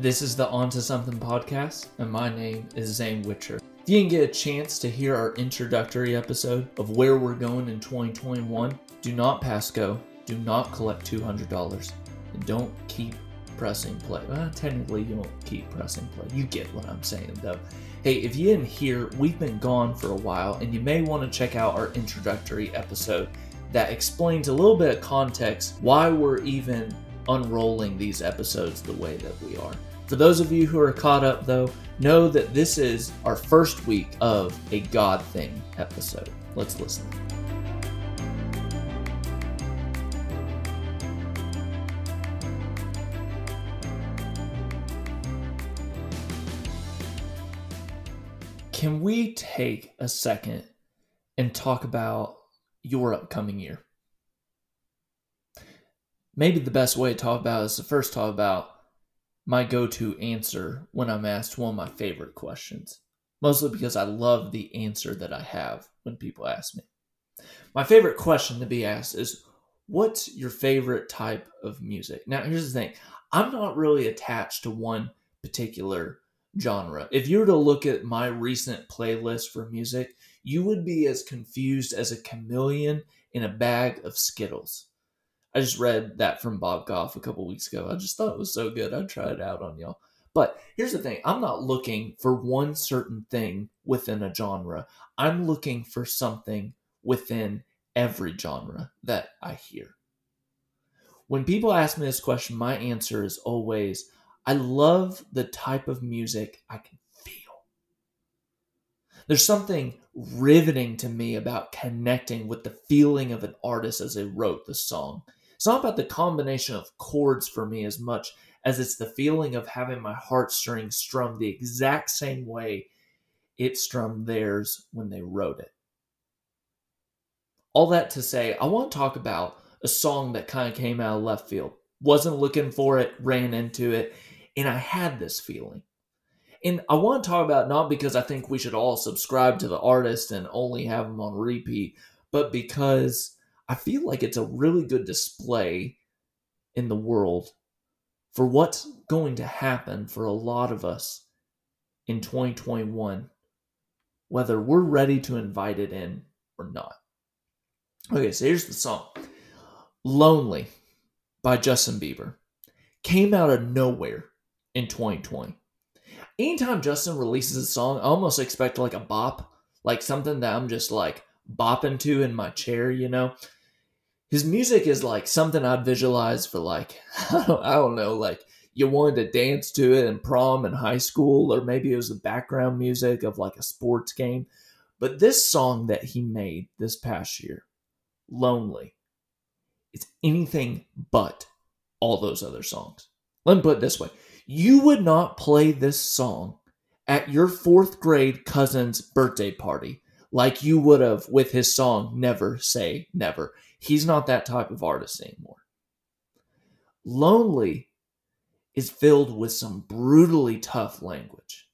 This is the On to Something podcast, and my name is Zane Witcher. If you didn't get a chance to hear our introductory episode of where we're going in 2021, do not pass go, do not collect $200, and don't keep pressing play. Well, technically, you don't keep pressing play. You get what I'm saying, though. Hey, if you didn't hear, we've been gone for a while, and you may want to check out our introductory episode that explains a little bit of context why we're even unrolling these episodes the way that we are. For those of you who are caught up, though, know that this is our first week of a God Thing episode. Let's listen. Can we take a second and talk about your upcoming year? Maybe the best way to talk about is to first talk about my go to answer when I'm asked one of my favorite questions, mostly because I love the answer that I have when people ask me. My favorite question to be asked is, What's your favorite type of music? Now, here's the thing I'm not really attached to one particular genre. If you were to look at my recent playlist for music, you would be as confused as a chameleon in a bag of Skittles. I just read that from Bob Goff a couple weeks ago. I just thought it was so good. I'd try it out on y'all. But here's the thing I'm not looking for one certain thing within a genre, I'm looking for something within every genre that I hear. When people ask me this question, my answer is always I love the type of music I can feel. There's something riveting to me about connecting with the feeling of an artist as they wrote the song. It's not about the combination of chords for me as much as it's the feeling of having my heartstrings strum the exact same way it strummed theirs when they wrote it. All that to say, I want to talk about a song that kind of came out of left field. Wasn't looking for it, ran into it, and I had this feeling. And I want to talk about not because I think we should all subscribe to the artist and only have them on repeat, but because I feel like it's a really good display in the world for what's going to happen for a lot of us in 2021, whether we're ready to invite it in or not. Okay, so here's the song Lonely by Justin Bieber. Came out of nowhere in 2020. Anytime Justin releases a song, I almost expect like a bop, like something that I'm just like bopping to in my chair, you know? His music is like something I'd visualize for like I don't, I don't know like you wanted to dance to it in prom in high school or maybe it was the background music of like a sports game. But this song that he made this past year lonely it's anything but all those other songs. Let me put it this way. You would not play this song at your fourth grade cousin's birthday party like you would have with his song never say never He's not that type of artist anymore. Lonely is filled with some brutally tough language.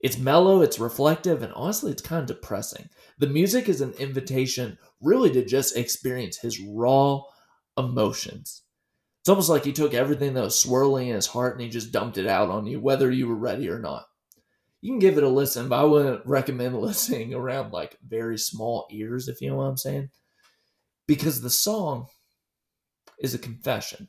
It's mellow, it's reflective, and honestly, it's kind of depressing. The music is an invitation really to just experience his raw emotions. It's almost like he took everything that was swirling in his heart and he just dumped it out on you, whether you were ready or not. You can give it a listen, but I wouldn't recommend listening around like very small ears, if you know what I'm saying because the song is a confession.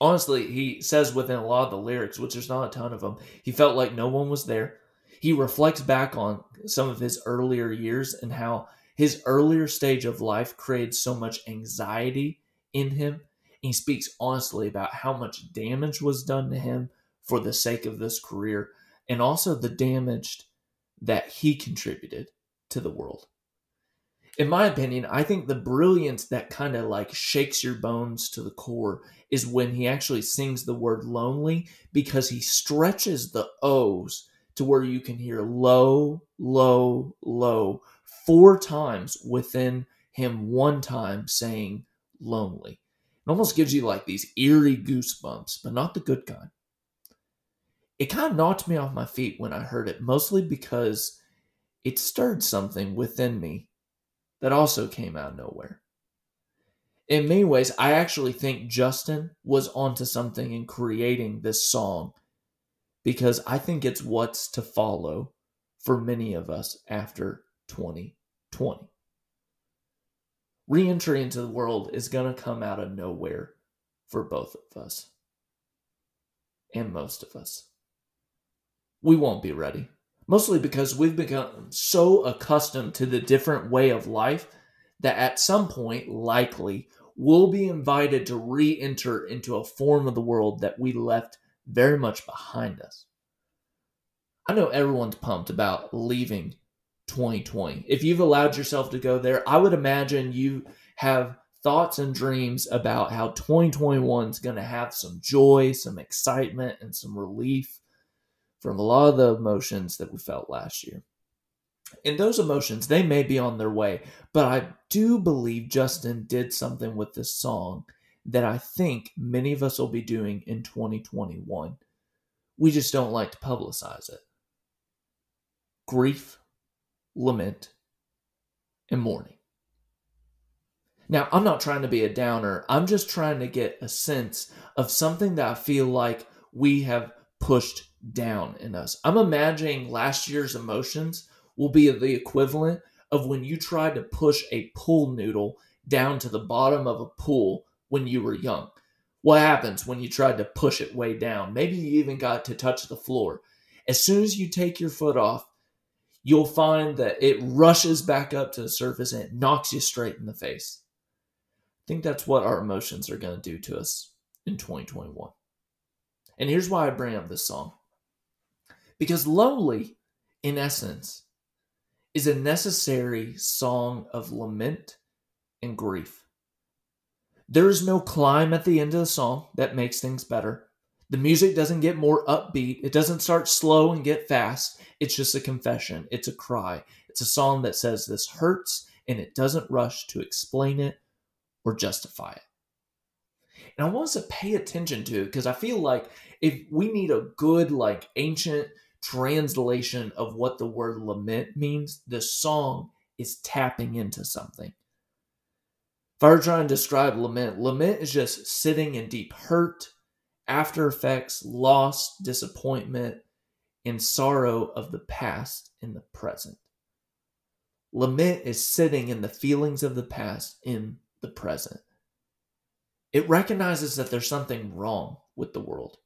Honestly, he says within a lot of the lyrics, which there's not a ton of them, he felt like no one was there. He reflects back on some of his earlier years and how his earlier stage of life created so much anxiety in him. He speaks honestly about how much damage was done to him for the sake of this career and also the damage that he contributed to the world in my opinion, I think the brilliance that kind of like shakes your bones to the core is when he actually sings the word lonely because he stretches the O's to where you can hear low, low, low four times within him one time saying lonely. It almost gives you like these eerie goosebumps, but not the good kind. It kind of knocked me off my feet when I heard it, mostly because it stirred something within me that also came out of nowhere. in many ways, I actually think Justin was onto something in creating this song because I think it's what's to follow for many of us after 2020. Reentry into the world is going to come out of nowhere for both of us and most of us. We won't be ready, mostly because we've become so accustomed to the different way of life that at some point, likely, we'll be invited to re enter into a form of the world that we left very much behind us. I know everyone's pumped about leaving 2020. If you've allowed yourself to go there, I would imagine you have thoughts and dreams about how 2021 is going to have some joy, some excitement, and some relief from a lot of the emotions that we felt last year. And those emotions, they may be on their way, but I do believe Justin did something with this song that I think many of us will be doing in 2021. We just don't like to publicize it grief, lament, and mourning. Now, I'm not trying to be a downer. I'm just trying to get a sense of something that I feel like we have pushed down in us. I'm imagining last year's emotions will be the equivalent of when you tried to push a pool noodle down to the bottom of a pool when you were young. What happens when you tried to push it way down? Maybe you even got to touch the floor. As soon as you take your foot off, you'll find that it rushes back up to the surface and it knocks you straight in the face. I think that's what our emotions are going to do to us in 2021. And here's why I bring up this song. Because Lonely, in essence, is a necessary song of lament and grief. There is no climb at the end of the song that makes things better. The music doesn't get more upbeat. It doesn't start slow and get fast. It's just a confession. It's a cry. It's a song that says this hurts and it doesn't rush to explain it or justify it. And I want us to pay attention to it because I feel like if we need a good, like ancient translation of what the word lament means, the song is tapping into something. If I were trying to describe lament, lament is just sitting in deep hurt after effects, loss, disappointment, and sorrow of the past in the present. Lament is sitting in the feelings of the past in the present. It recognizes that there's something wrong with the world,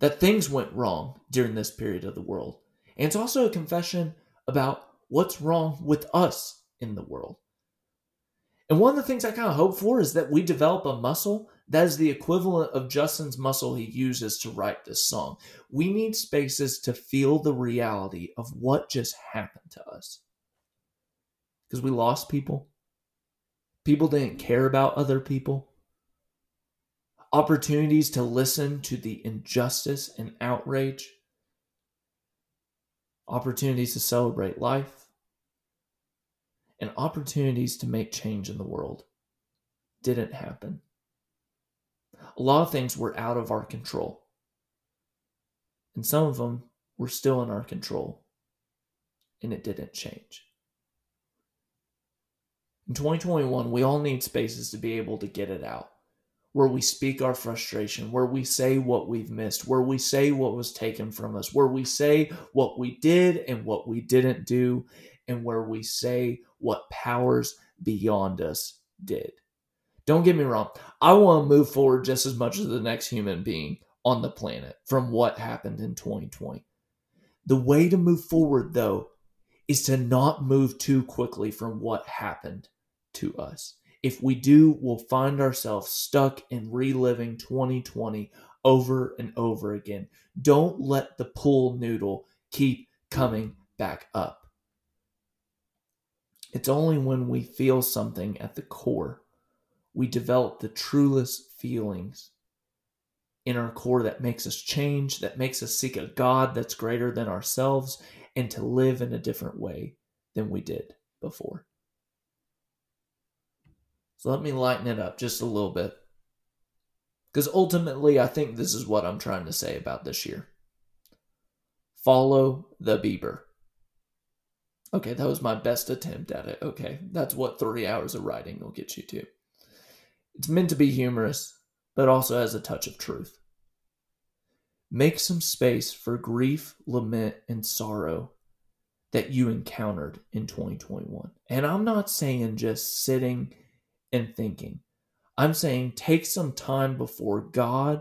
that things went wrong during this period of the world. And it's also a confession about what's wrong with us in the world. And one of the things I kind of hope for is that we develop a muscle that is the equivalent of Justin's muscle he uses to write this song. We need spaces to feel the reality of what just happened to us. Because we lost people. People didn't care about other people. Opportunities to listen to the injustice and outrage. Opportunities to celebrate life. And opportunities to make change in the world didn't happen a lot of things were out of our control. And some of them were still in our control. And it didn't change. In 2021, we all need spaces to be able to get it out, where we speak our frustration, where we say what we've missed, where we say what was taken from us, where we say what we did and what we didn't do, and where we say what powers beyond us did. Don't get me wrong. I want to move forward just as much as the next human being on the planet from what happened in 2020. The way to move forward, though, is to not move too quickly from what happened to us. If we do, we'll find ourselves stuck in reliving 2020 over and over again. Don't let the pool noodle keep coming back up. It's only when we feel something at the core we develop the truest feelings in our core that makes us change, that makes us seek a God that's greater than ourselves, and to live in a different way than we did before. So let me lighten it up just a little bit. Because ultimately, I think this is what I'm trying to say about this year. Follow the Bieber. Okay, that was my best attempt at it. Okay, that's what three hours of writing will get you to. It's meant to be humorous, but also has a touch of truth. Make some space for grief, lament, and sorrow that you encountered in 2021. And I'm not saying just sitting and thinking, I'm saying take some time before God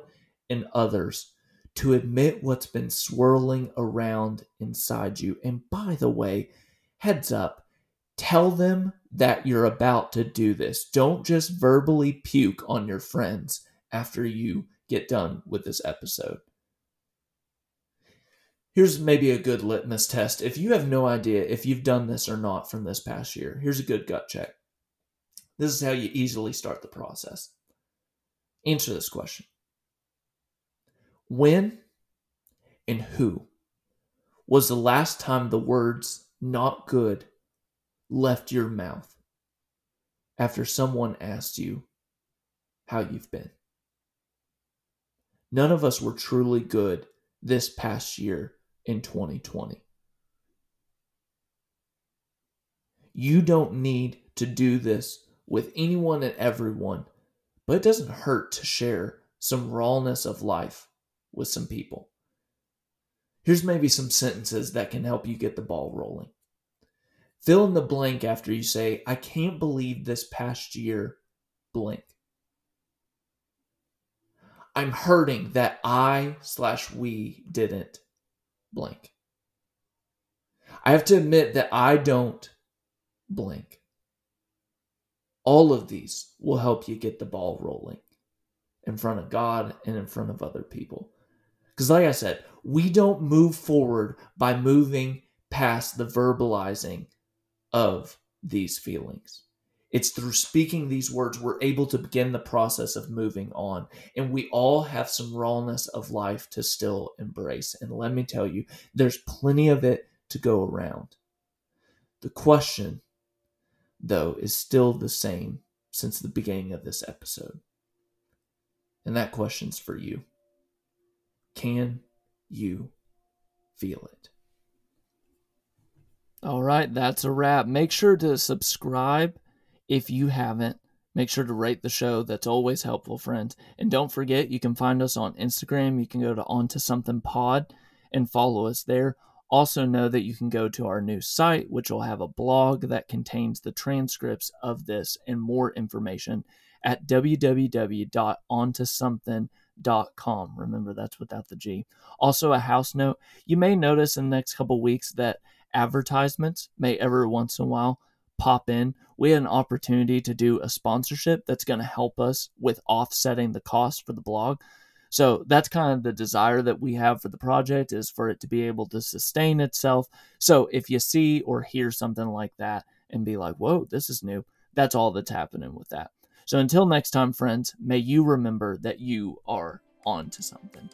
and others to admit what's been swirling around inside you. And by the way, heads up, tell them that you're about to do this. Don't just verbally puke on your friends after you get done with this episode. Here's maybe a good litmus test. If you have no idea if you've done this or not from this past year, here's a good gut check. This is how you easily start the process. Answer this question When and who was the last time the words not good left your mouth after someone asked you how you've been? None of us were truly good this past year in 2020. You don't need to do this with anyone and everyone, but it doesn't hurt to share some rawness of life with some people. Here's maybe some sentences that can help you get the ball rolling. Fill in the blank after you say, I can't believe this past year, blank. I'm hurting that I slash we didn't blank. I have to admit that I don't blank. All of these will help you get the ball rolling in front of God and in front of other people. Because, like I said, we don't move forward by moving past the verbalizing of these feelings. It's through speaking these words we're able to begin the process of moving on. And we all have some rawness of life to still embrace. And let me tell you, there's plenty of it to go around. The question though, is still the same since the beginning of this episode. And that question's for you. Can you feel it? All right, that's a wrap. Make sure to subscribe if you haven't. Make sure to rate the show. That's always helpful, friends. And don't forget, you can find us on Instagram. You can go to Onto Something Pod and follow us there. Also, know that you can go to our new site, which will have a blog that contains the transcripts of this and more information at www.ontosomethin.com. Remember, that's without the G. Also, a house note you may notice in the next couple weeks that advertisements may every once in a while pop in. We had an opportunity to do a sponsorship that's going to help us with offsetting the cost for the blog. So that's kind of the desire that we have for the project is for it to be able to sustain itself. So if you see or hear something like that and be like, whoa, this is new, that's all that's happening with that. So until next time, friends, may you remember that you are on to something.